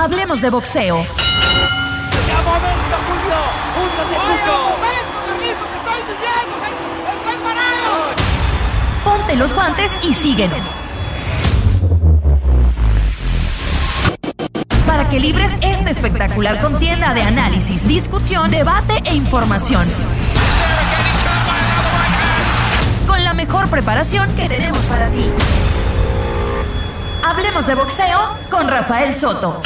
Hablemos de boxeo. Ponte los guantes y síguenos. Para que libres esta espectacular contienda de análisis, discusión, debate e información. Con la mejor preparación que tenemos para ti. Hablemos de boxeo con Rafael Soto.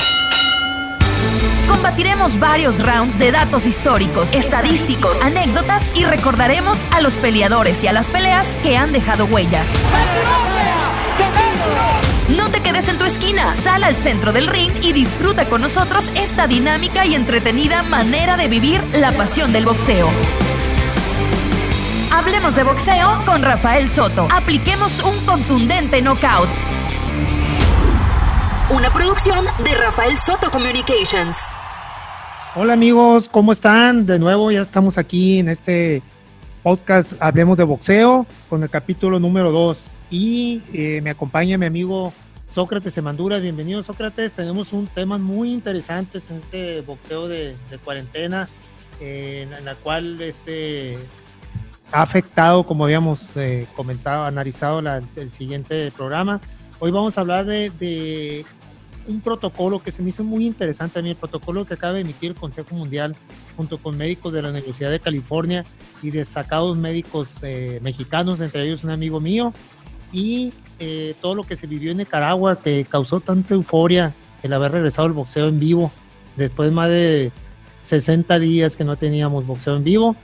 Combatiremos varios rounds de datos históricos, estadísticos, anécdotas y recordaremos a los peleadores y a las peleas que han dejado huella. No te quedes en tu esquina, sal al centro del ring y disfruta con nosotros esta dinámica y entretenida manera de vivir la pasión del boxeo. Hablemos de boxeo con Rafael Soto. Apliquemos un contundente knockout. Una producción de Rafael Soto Communications. Hola amigos, ¿cómo están? De nuevo ya estamos aquí en este podcast Hablemos de Boxeo con el capítulo número 2 y eh, me acompaña mi amigo Sócrates Semandura. Bienvenido Sócrates, tenemos un tema muy interesante en este boxeo de, cuarentena eh, en la cual este, ha afectado, como habíamos eh, comentado, analizado el siguiente programa. Hoy vamos a hablar de, de, un protocolo que se me hizo muy interesante a mí, el protocolo que acaba de emitir el Consejo Mundial junto con médicos de la Universidad de California y destacados médicos eh, mexicanos, entre ellos un amigo mío, y eh, todo lo que se vivió en Nicaragua, que causó tanta euforia el haber regresado al boxeo en vivo, después de más de 60 días que no teníamos boxeo en vivo,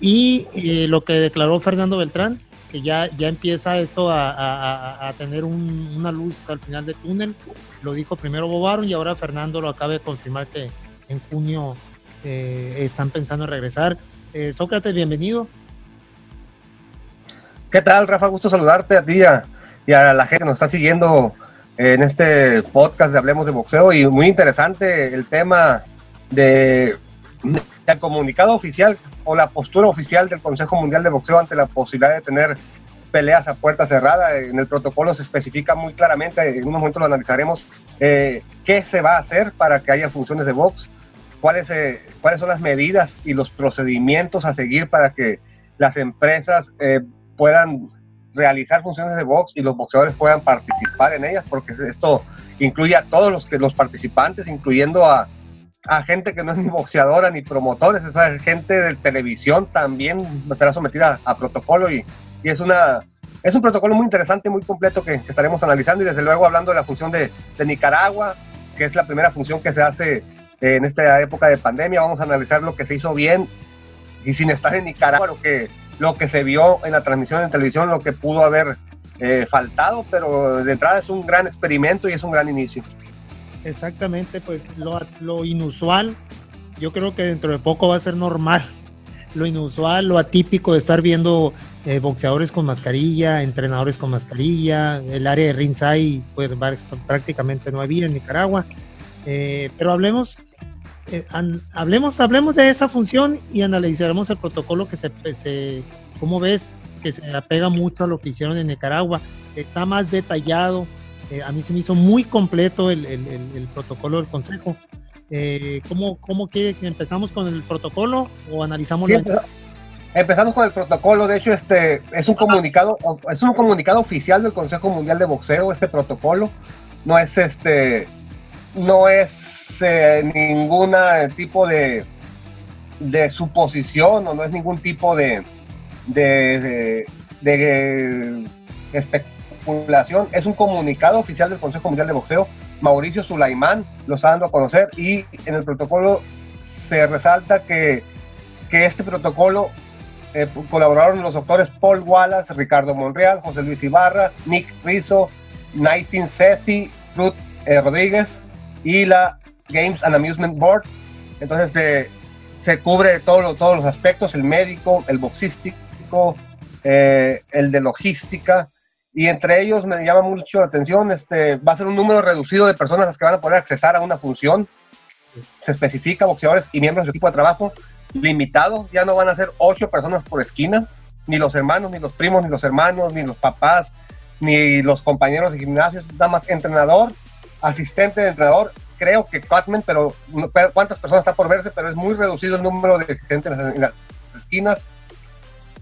y eh, lo que declaró Fernando Beltrán, que ya, ya empieza esto a, a, tener un, una luz al final del túnel. Lo dijo primero Bobaron y ahora Fernando lo acaba de confirmar que en junio eh, están pensando en regresar. Eh, Sócrates, bienvenido. ¿Qué tal, Rafa? Gusto saludarte a ti y a la gente que nos está siguiendo en este podcast de Hablemos de Boxeo y muy interesante el tema de, del comunicado oficial o la postura oficial del Consejo Mundial de Boxeo ante la posibilidad de tener peleas a puerta cerrada. En el protocolo se especifica muy claramente, en un momento lo analizaremos, eh, qué se va a hacer para que haya funciones de box, cuáles, eh, cuáles son las medidas y los procedimientos a seguir para que las empresas eh, puedan realizar funciones de box y los boxeadores puedan participar en ellas, porque esto incluye a todos los, que, los participantes, incluyendo a, a gente que no es ni boxeadora ni promotores, esa gente de televisión también será sometida a, a protocolo y, y, es una es un protocolo muy interesante, muy completo que, estaremos analizando y desde luego hablando de la función de, de Nicaragua, que es la primera función que se hace en esta época de pandemia, vamos a analizar lo que se hizo bien y sin estar en Nicaragua, lo que, lo que se vio en la transmisión en televisión, lo que pudo haber eh, faltado, pero de entrada es un gran experimento y es un gran inicio. Exactamente, pues lo, lo, inusual, yo creo que dentro de poco va a ser normal. Lo inusual, lo atípico de estar viendo eh, boxeadores con mascarilla, entrenadores con mascarilla, el área de ringside, pues prácticamente no había en Nicaragua. Eh, pero hablemos, eh, hablemos, hablemos de esa función y analizaremos el protocolo que se, se, como ves, que se apega mucho a lo que hicieron en Nicaragua. Está más detallado, eh, a mí se me hizo muy completo el, el, el, el protocolo del Consejo. Eh, ¿cómo, ¿Cómo quiere que empezamos con el protocolo o analizamos sí, la... Empezamos con el protocolo, de hecho este es un comunicado es un comunicado oficial del Consejo Mundial de Boxeo este protocolo, no es este no es eh, ningún tipo de, de suposición o no es ningún tipo de de, de, de es un comunicado oficial del Consejo Mundial de Boxeo Mauricio Sulaimán lo está dando a conocer y en el protocolo se resalta que, que este protocolo eh, colaboraron los doctores Paul Wallace, Ricardo Monreal, José Luis Ibarra, Nick Rizzo, Nathan Sethi, Ruth eh, Rodríguez y la Games and Amusement Board. Entonces de, se cubre todo todos los aspectos, el médico, el boxístico, eh, el de logística, y entre ellos me llama mucho la atención, este, va a ser un número reducido de personas las que van a poder accesar a una función, se especifica boxeadores y miembros del equipo de trabajo, limitado, ya no van a ser ocho personas por esquina, ni los hermanos, ni los primos, ni los hermanos, ni los papás, ni los compañeros de gimnasio, nada más entrenador, asistente de entrenador, creo que Cutman, pero cuántas personas está por verse, pero es muy reducido el número de gente en las, esquinas.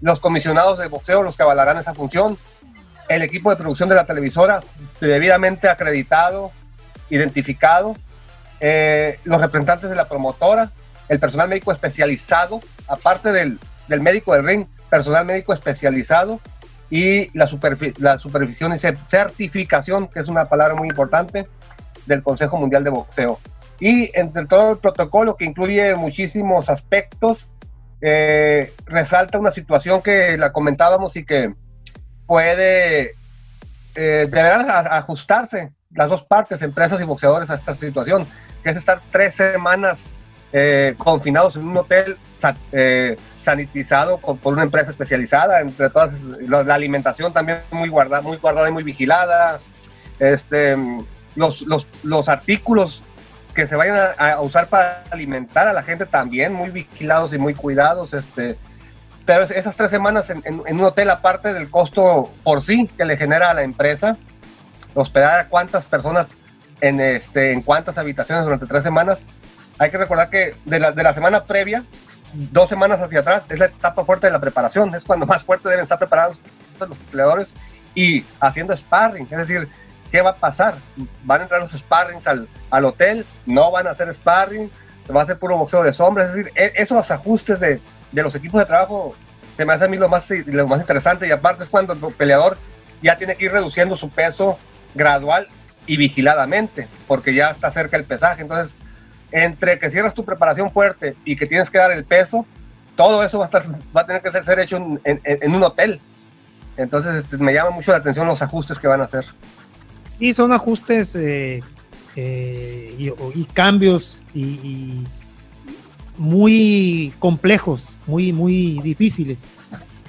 Los comisionados de boxeo, los que avalarán esa función. El equipo de producción de la televisora, debidamente acreditado, identificado. Eh, los representantes de la promotora, el personal médico especializado, aparte del, del médico del ring, personal médico especializado y la, la supervisión y certificación, que es una palabra muy importante, del Consejo Mundial de Boxeo. Y entre todo el protocolo, que incluye muchísimos aspectos, eh, resalta una situación que la comentábamos y que puede, eh, deberán ajustarse las dos partes, empresas y boxeadores, a esta situación, que es estar tres semanas eh, confinados en un hotel eh, sanitizado por una empresa especializada, entre todas la, alimentación también muy guardada, muy guardada y muy vigilada, este, los, los, los artículos que se vayan a, usar para alimentar a la gente también muy vigilados y muy cuidados, este, pero esas tres semanas en, en, un hotel aparte del costo por sí que le genera a la empresa, hospedar a cuántas personas en, este, en cuántas habitaciones durante tres semanas, hay que recordar que de la, de la semana previa, dos semanas hacia atrás, es la etapa fuerte de la preparación, es cuando más fuerte deben estar preparados los peleadores y haciendo sparring, es decir, ¿qué va a pasar? ¿Van a entrar los sparrings al, al hotel? ¿No van a hacer sparring? ¿Va a ser puro boxeo de sombras? Es decir, e, esos ajustes de, de los equipos de trabajo se me hace a mí lo más, más interesante y aparte es cuando el peleador ya tiene que ir reduciendo su peso gradual y vigiladamente, porque ya está cerca el pesaje. Entonces, entre que cierras tu preparación fuerte y que tienes que dar el peso, todo eso va a, estar, va a tener que ser, hecho en, un hotel. Entonces este, me llama mucho la atención los ajustes que van a hacer. Y son ajustes eh, eh, y, cambios y, muy complejos, muy, muy difíciles.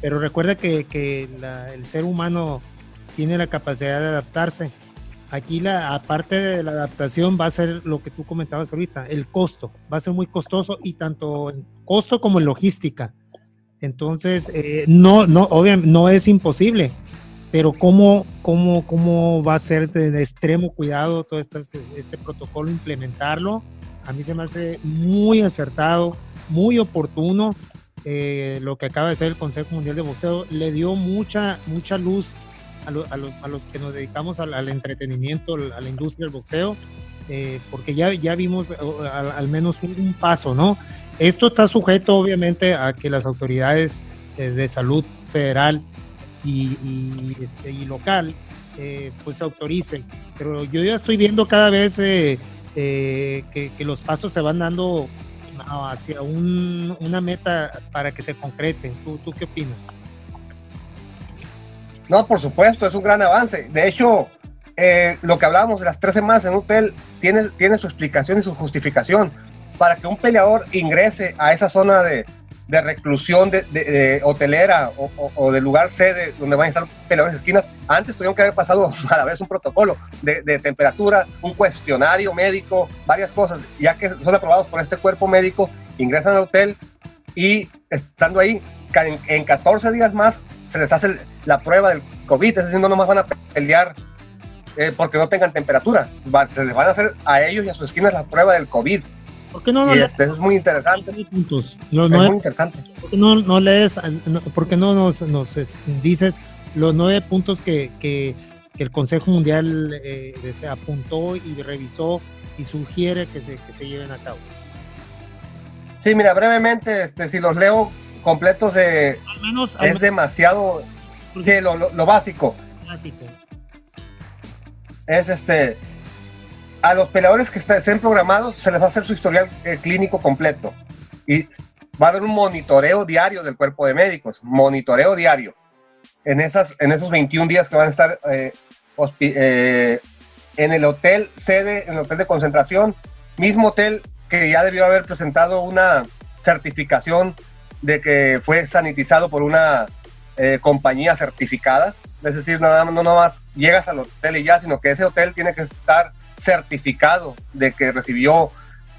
Pero recuerda que, el ser humano tiene la capacidad de adaptarse Aquí la aparte de la adaptación va a ser lo que tú comentabas ahorita, el costo, va a ser muy costoso y tanto en costo como en logística. Entonces, eh, no, no, obviamente no es imposible, pero cómo, cómo, cómo va a ser de, extremo cuidado todo este, este protocolo, implementarlo, a mí se me hace muy acertado, muy oportuno. Eh, lo que acaba de hacer el Consejo Mundial de Boxeo le dio mucha, mucha luz a, los, a los que nos dedicamos al, entretenimiento, a la industria del boxeo, eh, porque ya, ya vimos al, menos un, paso, ¿no? Esto está sujeto obviamente a que las autoridades eh, de salud federal y, y, este, local eh, pues autoricen, pero yo ya estoy viendo cada vez que, que, los pasos se van dando hacia un, una meta para que se concreten. ¿Tú, qué opinas? No, por supuesto, es un gran avance. De hecho, eh, lo que hablábamos de las tres semanas en un hotel tiene, tiene su explicación y su justificación. Para que un peleador ingrese a esa zona de, de reclusión de, hotelera o, o, del lugar sede donde van a estar peleadores de esquinas, antes tuvieron que haber pasado a la vez un protocolo de, de, temperatura, un cuestionario médico, varias cosas, ya que son aprobados por este cuerpo médico, ingresan al hotel y estando ahí, en, en 14 días más se les hace la prueba del COVID, es decir, no nomás van a pelear eh, porque no tengan temperatura, se les van a hacer a ellos y a sus esquinas la prueba del COVID. ¿Por qué no, no este, es muy interesante. Puntos. es muy interesante. ¿Por qué no, no lees, por qué no nos, nos dices los nueve puntos que, que, el Consejo Mundial eh, este, apuntó y revisó y sugiere que se, que se lleven a cabo? Sí, mira, brevemente, este, si los leo completos de, es demasiado sí, lo, básico es este a los peleadores que estén programados se les va a hacer su historial eh, clínico completo y va a haber un monitoreo diario del cuerpo de médicos monitoreo diario en esas en esos 21 días que van a estar eh, eh, en el hotel sede en el hotel de concentración mismo hotel que ya debió haber presentado una certificación de que fue sanitizado por una eh, compañía certificada. Es decir, nada no más llegas al hotel y ya, sino que ese hotel tiene que estar certificado de que recibió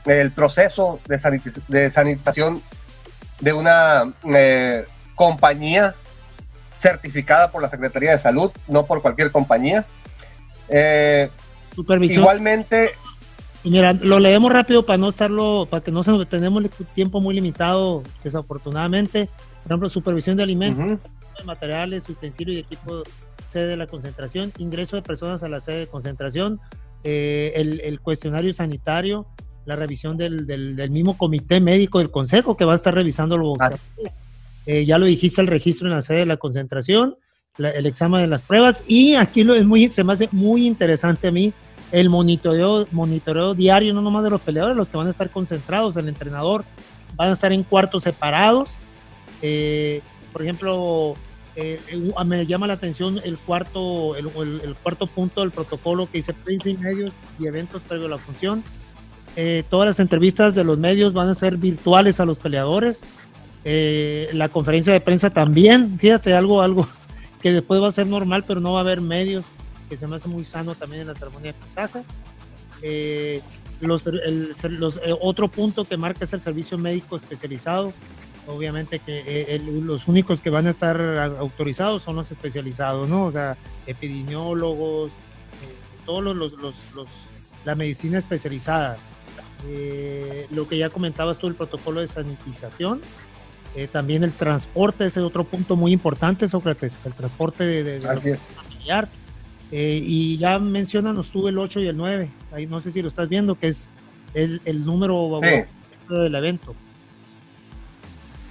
el proceso de, de sanitización de una eh, compañía certificada por la Secretaría de Salud, no por cualquier compañía. Eh, igualmente, Mira, lo leemos rápido para no estarlo, para que no se tenemos tiempo muy limitado, desafortunadamente. Por ejemplo, supervisión de alimentos, de materiales, utensilios y equipo sede de la concentración, ingreso de personas a la sede de concentración, eh, el, cuestionario sanitario, la revisión del, del, mismo comité médico del consejo que va a estar revisando los eh, ya lo dijiste, el registro en la sede de la concentración, el examen de las pruebas y aquí lo es muy, se me hace muy interesante a mí el monitoreo, monitoreo diario, no nomás de los peleadores, los que van a estar concentrados, el entrenador, van a estar en cuartos separados. Eh, por ejemplo, eh, me llama la atención el cuarto, el, cuarto punto del protocolo que dice prensa y medios y eventos previo a la función. Eh, todas las entrevistas de los medios van a ser virtuales a los peleadores. la conferencia de prensa también, fíjate, algo, algo que después va a ser normal, pero no va a haber medios que se me hace muy sano también en la ceremonia de pasaje. Eh, los, eh, otro punto que marca es el servicio médico especializado. Obviamente que eh, los únicos que van a estar autorizados son los especializados, ¿no? O sea, epidemiólogos, todos los, los, los, la medicina especializada. lo que ya comentabas tú, el protocolo de sanitización, también el transporte, ese es otro punto muy importante, Sócrates, el transporte de, de, familiar. Eh, y ya mencionanos tú el 8 y el 9, ahí no sé si lo estás viendo, que es el, número del evento.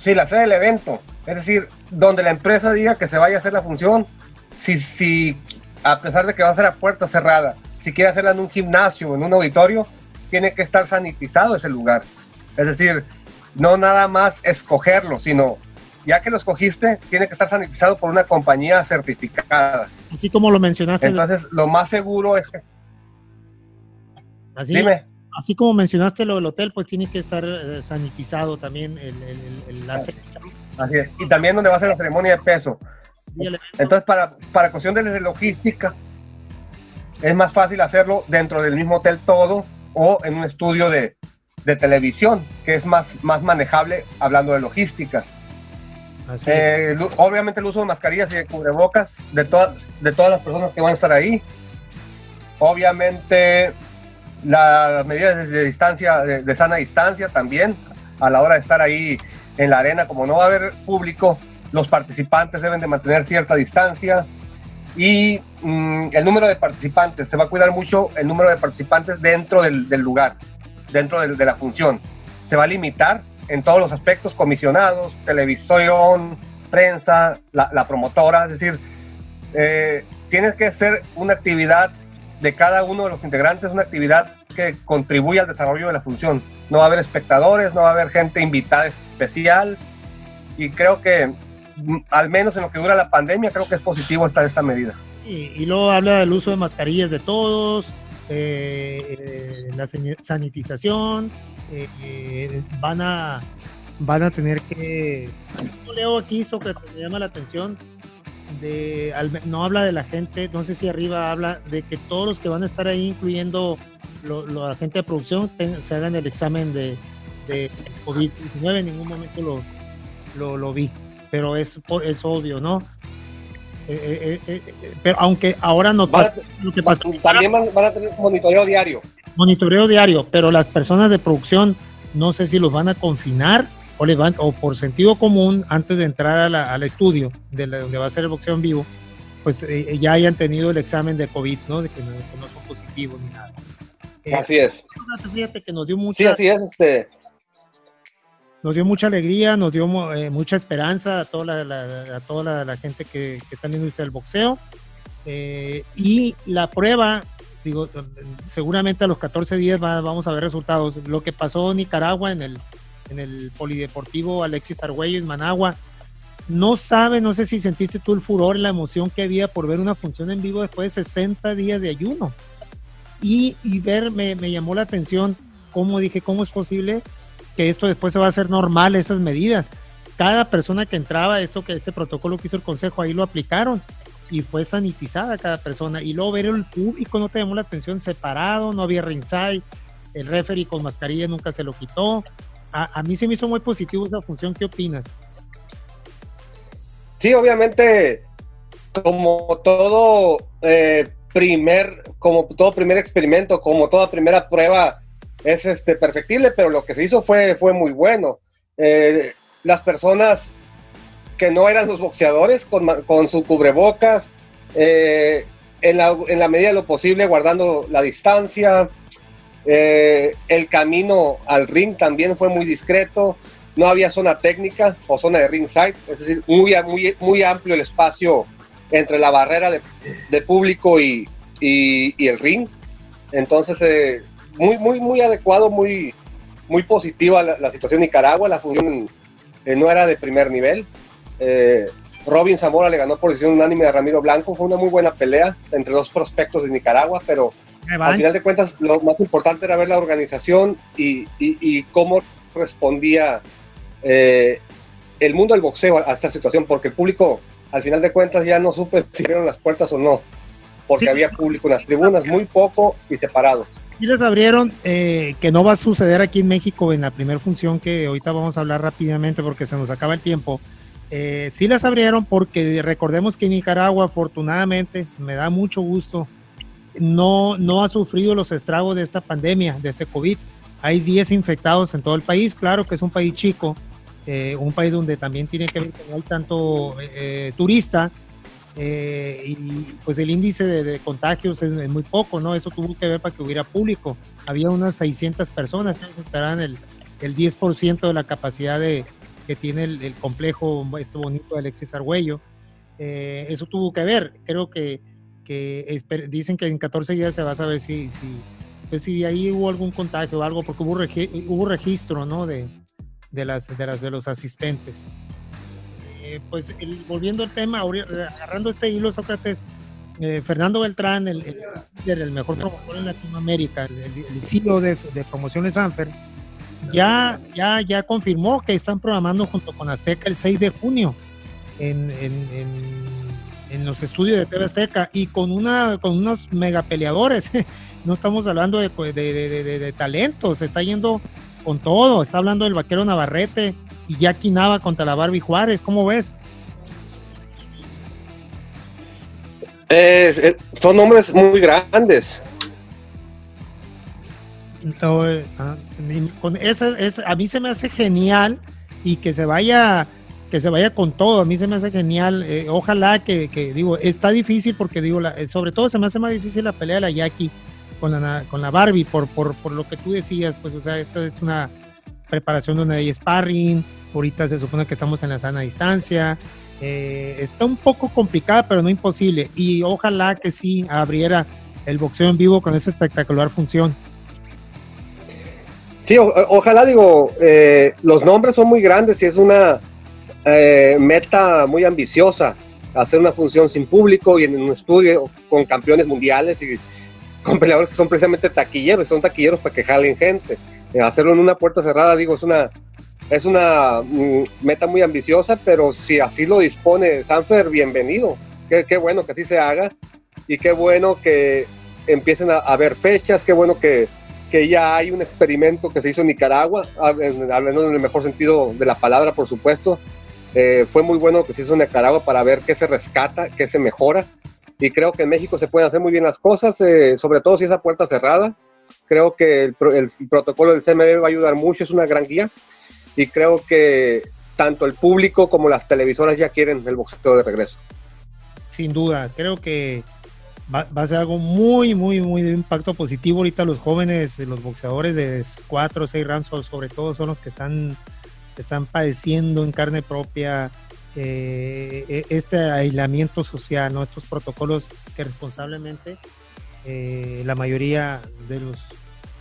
Sí, la sede del evento, es decir, donde la empresa diga que se vaya a hacer la función, si, si a pesar de que va a ser a puerta cerrada, si quiere hacerla en un gimnasio o en un auditorio, tiene que estar sanitizado ese lugar. Es decir, no nada más escogerlo, sino ya que lo escogiste, tiene que estar sanitizado por una compañía certificada. Así como lo mencionaste. Entonces, lo más seguro es que... Así, Dime. Así como mencionaste lo del hotel, pues tiene que estar eh, sanitizado también el, el, así, es. Y también donde va a ser la ceremonia de peso. Entonces, para, para cuestión de logística, es más fácil hacerlo dentro del mismo hotel todo o en un estudio de, de televisión, que es más, más manejable hablando de logística. Eh, obviamente el uso de mascarillas y de cubrebocas de, de todas las personas que van a estar ahí. Obviamente las medidas de distancia, de, sana distancia también, a la hora de estar ahí en la arena, como no va a haber público, los participantes deben de mantener cierta distancia y mm, el número de participantes, se va a cuidar mucho el número de participantes dentro del, lugar, dentro de la función. Se va a limitar en todos los aspectos, comisionados, televisión, prensa, la, promotora, es decir, eh, tienes que hacer una actividad de cada uno de los integrantes, una actividad que contribuya al desarrollo de la función. No va a haber espectadores, no va a haber gente invitada especial y creo que mm, al menos en lo que dura la pandemia, creo que es positivo estar esta medida. Y, y luego habla del uso de mascarillas de todos, eh, eh, la sanitización, eh, van a van a tener que leo aquí que me llama la atención de no habla de la gente no sé si arriba habla de que todos los que van a estar ahí incluyendo la gente de producción se hagan el examen de, de COVID-19 en ningún momento lo, lo, lo, vi pero es, es obvio no eh, eh, eh, pero aunque ahora no lo que. También van, a tener monitoreo diario. Monitoreo diario, pero las personas de producción no sé si los van a confinar o les van, o por sentido común, antes de entrar al estudio de donde va a ser el boxeo en vivo, pues ya hayan tenido el examen de COVID, ¿no? De que no, son positivos ni nada. así es. Fíjate que nos dio mucha, sí, así es. Este, nos dio mucha alegría, nos dio eh, mucha esperanza a toda la, a toda la, gente que, que, está en la industria del boxeo. Eh, y la prueba, digo, seguramente a los 14 días vamos a ver resultados. Lo que pasó en Nicaragua en el, en el Polideportivo Alexis Argüelles, Managua, no sabe, no sé si sentiste tú el furor, la emoción que había por ver una función en vivo después de 60 días de ayuno. Y, y ver, me, me llamó la atención cómo dije, ¿cómo es posible que esto después se va a hacer normal, esas medidas. Cada persona que entraba, esto que este protocolo que hizo el consejo, ahí lo aplicaron y fue sanitizada cada persona. Y luego ver el público, no te llamó la atención, separado, no había ringside, el referee con mascarilla nunca se lo quitó. A, mí se me hizo muy positivo esa función, ¿qué opinas? Sí, obviamente, como todo, eh, primer, como todo primer experimento, como toda primera prueba, es este perfectible, pero lo que se hizo fue, fue muy bueno. Eh, las personas que no eran los boxeadores con, con su cubrebocas, eh, en, la, en, la, medida de lo posible guardando la distancia. Eh, el camino al ring también fue muy discreto. No había zona técnica o zona de ringside, es decir, muy, muy, muy amplio el espacio entre la barrera de, público y, y, el ring. Entonces, eh, muy, muy, muy adecuado, muy, muy positiva la, situación en Nicaragua. La función eh, no era de primer nivel. Robin Zamora le ganó por decisión unánime a Ramiro Blanco. Fue una muy buena pelea entre dos prospectos de Nicaragua, pero al final de cuentas lo más importante era ver la organización y, y, y cómo respondía eh, el mundo del boxeo a, a, esta situación, porque el público al final de cuentas ya no supe si abrieron las puertas o no, porque sí. había público en las tribunas, muy poco y separados. Sí les abrieron, eh, que no va a suceder aquí en México en la primera función que ahorita vamos a hablar rápidamente porque se nos acaba el tiempo. Eh, sí las abrieron porque recordemos que Nicaragua, afortunadamente, me da mucho gusto, no, no ha sufrido los estragos de esta pandemia, de este COVID. Hay 10 infectados en todo el país, claro que es un país chico, eh, un país donde también tiene que ver tanto eh, turista, eh, y pues el índice de, contagios es, muy poco, ¿no? Eso tuvo que ver para que hubiera público. Había unas 600 personas que esperaban el, el 10% de la capacidad de, que tiene el, complejo este bonito de Alexis Argüello. Eh, eso tuvo que ver. Creo que, que dicen que en 14 días se va a saber si, si, pues si ahí hubo algún contagio o algo, porque hubo, regi hubo registro ¿no? de, de, las, de, las, de los asistentes. Eh, pues el, volviendo al tema, agarrando este hilo, Sócrates, eh, Fernando Beltrán, el, el, el, mejor promotor en Latinoamérica, el, el CEO de, de Promociones Sanfer, ya, ya, ya confirmó que están programando junto con Azteca el 6 de junio en, en, en, en los estudios de TV Azteca y con, una, con unos mega peleadores. no estamos hablando de, de, de, de, talento, se está yendo con todo. Está hablando del vaquero Navarrete y Jackie Nava contra la Barbie Juárez. ¿Cómo ves? Eh, eh, son nombres muy grandes. Entonces, ah, con esa, esa, a mí se me hace genial y que se vaya que se vaya con todo, a mí se me hace genial, eh, ojalá que, que, digo, está difícil porque digo, la, sobre todo se me hace más difícil la pelea de la Jackie con la, con la Barbie, por, por, por lo que tú decías, pues, o sea, esta es una preparación donde hay sparring, ahorita se supone que estamos en la sana distancia, eh, está un poco complicada, pero no imposible, y ojalá que sí abriera el boxeo en vivo con esa espectacular función. Sí, ojalá digo, eh, los nombres son muy grandes y es una eh, meta muy ambiciosa, hacer una función sin público y en un estudio con campeones mundiales y con peleadores que son precisamente taquilleros, son taquilleros para que jalen gente. Eh, hacerlo en una puerta cerrada, digo, es una, es una mm, meta muy ambiciosa, pero si así lo dispone Sanfer, bienvenido. Qué, bueno que así se haga y qué bueno que empiecen a, a ver fechas, qué bueno que, que ya hay un experimento que se hizo en Nicaragua, hablando en el mejor sentido de la palabra, por supuesto. Eh, fue muy bueno que se hizo en Nicaragua para ver qué se rescata, qué se mejora. Y creo que en México se pueden hacer muy bien las cosas, eh, sobre todo si esa puerta cerrada. Creo que el, el, el, protocolo del CMB va a ayudar mucho, es una gran guía. Y creo que tanto el público como las televisoras ya quieren el boxeo de regreso. Sin duda, creo que va, va, a ser algo muy, muy, muy de impacto positivo. Ahorita los jóvenes, los boxeadores de 4 o 6 rounds, sobre todo, son los que están, están padeciendo en carne propia eh, este aislamiento social, ¿no? estos protocolos que responsablemente eh, la mayoría de los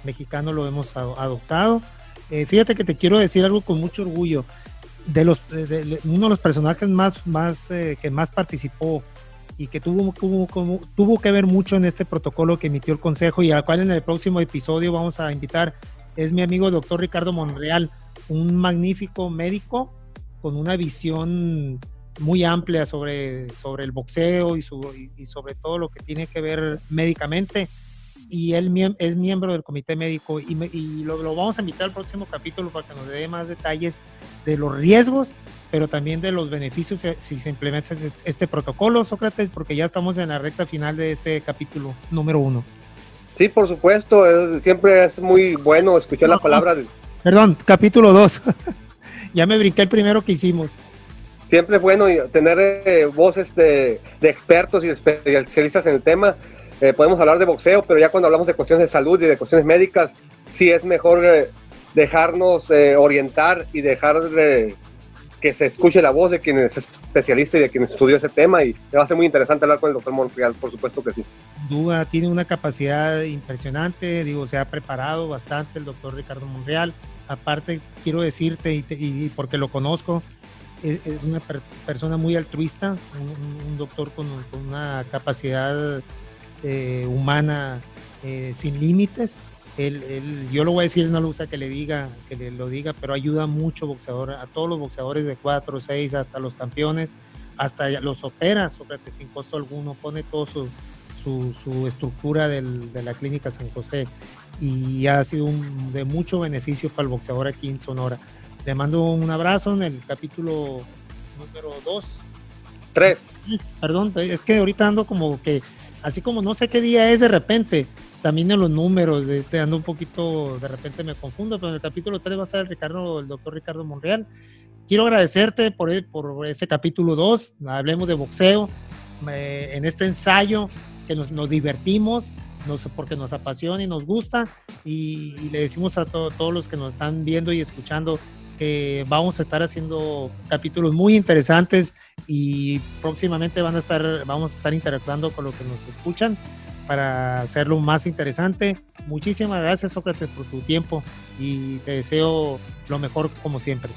mexicanos lo hemos adoptado. Eh, fíjate que te quiero decir algo con mucho orgullo. De los, de, de, uno de los personajes más, más eh, que más participó y que tuvo, tuvo, como, tuvo que ver mucho en este protocolo que emitió el Consejo y al cual en el próximo episodio vamos a invitar es mi amigo doctor Ricardo Monreal, un magnífico médico con una visión muy amplia sobre, sobre el boxeo y, su, y, y, sobre todo lo que tiene que ver médicamente. y él es miembro del comité médico y, lo, vamos a invitar al próximo capítulo para que nos dé más detalles de los riesgos, pero también de los beneficios si se implementa este, este protocolo, Sócrates, porque ya estamos en la recta final de este capítulo número uno. Sí, por supuesto, siempre es muy bueno escuchar la palabra. De... Perdón, capítulo dos. ya me brinqué el primero que hicimos siempre es bueno tener eh, voces de, expertos y especialistas en el tema. Eh, podemos hablar de boxeo, pero ya cuando hablamos de cuestiones de salud y de cuestiones médicas, sí es mejor eh, dejarnos orientar y dejar que se escuche la voz de quien es especialista y de quien estudió ese tema. Y va a ser muy interesante hablar con el doctor Monreal, por supuesto que sí. Duda, tiene una capacidad impresionante, digo, se ha preparado bastante el doctor Ricardo Monreal. Aparte, quiero decirte, y porque lo conozco, es, una persona muy altruista, un, doctor con, una capacidad eh, humana eh, sin límites. Él, yo lo voy a decir, no le gusta que le diga, que le lo diga, pero ayuda mucho boxeador, a todos los boxeadores de 4, 6, hasta los campeones, hasta los opera, Sócrates, sin costo alguno, pone todo su, su, estructura del, de la clínica San José y ha sido de mucho beneficio para el boxeador aquí en Sonora. Te mando un abrazo en el capítulo número 2. 3. Perdón, es que ahorita ando como que, así como no sé qué día es de repente, también en los números, este, ando un poquito, de repente me confundo, pero en el capítulo 3 va a estar el, Ricardo, el doctor Ricardo Monreal. Quiero agradecerte por, por este capítulo 2, hablemos de boxeo, en este ensayo que nos, nos divertimos, porque nos apasiona y nos gusta, y, le decimos a todos los que nos están viendo y escuchando vamos a estar haciendo capítulos muy interesantes y próximamente van a estar, vamos a estar interactuando con los que nos escuchan para hacerlo más interesante. Muchísimas gracias, Sócrates, por tu tiempo y te deseo lo mejor como siempre.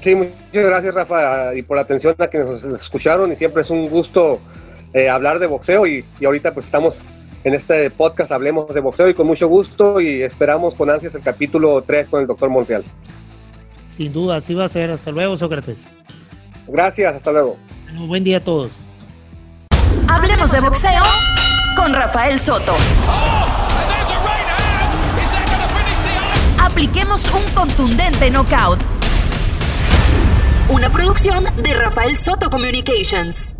Sí, muchas gracias, Rafa, y por la atención a que nos escucharon y siempre es un gusto eh, hablar de boxeo y, y ahorita pues estamos en este podcast Hablemos de Boxeo y con mucho gusto y esperamos con ansias el capítulo 3 con el doctor Montreal. Sin duda, así va a ser. Hasta luego, Sócrates. Gracias, hasta luego. Un buen día a todos. Hablemos de boxeo con Rafael Soto. Apliquemos un contundente knockout. Una producción de Rafael Soto Communications.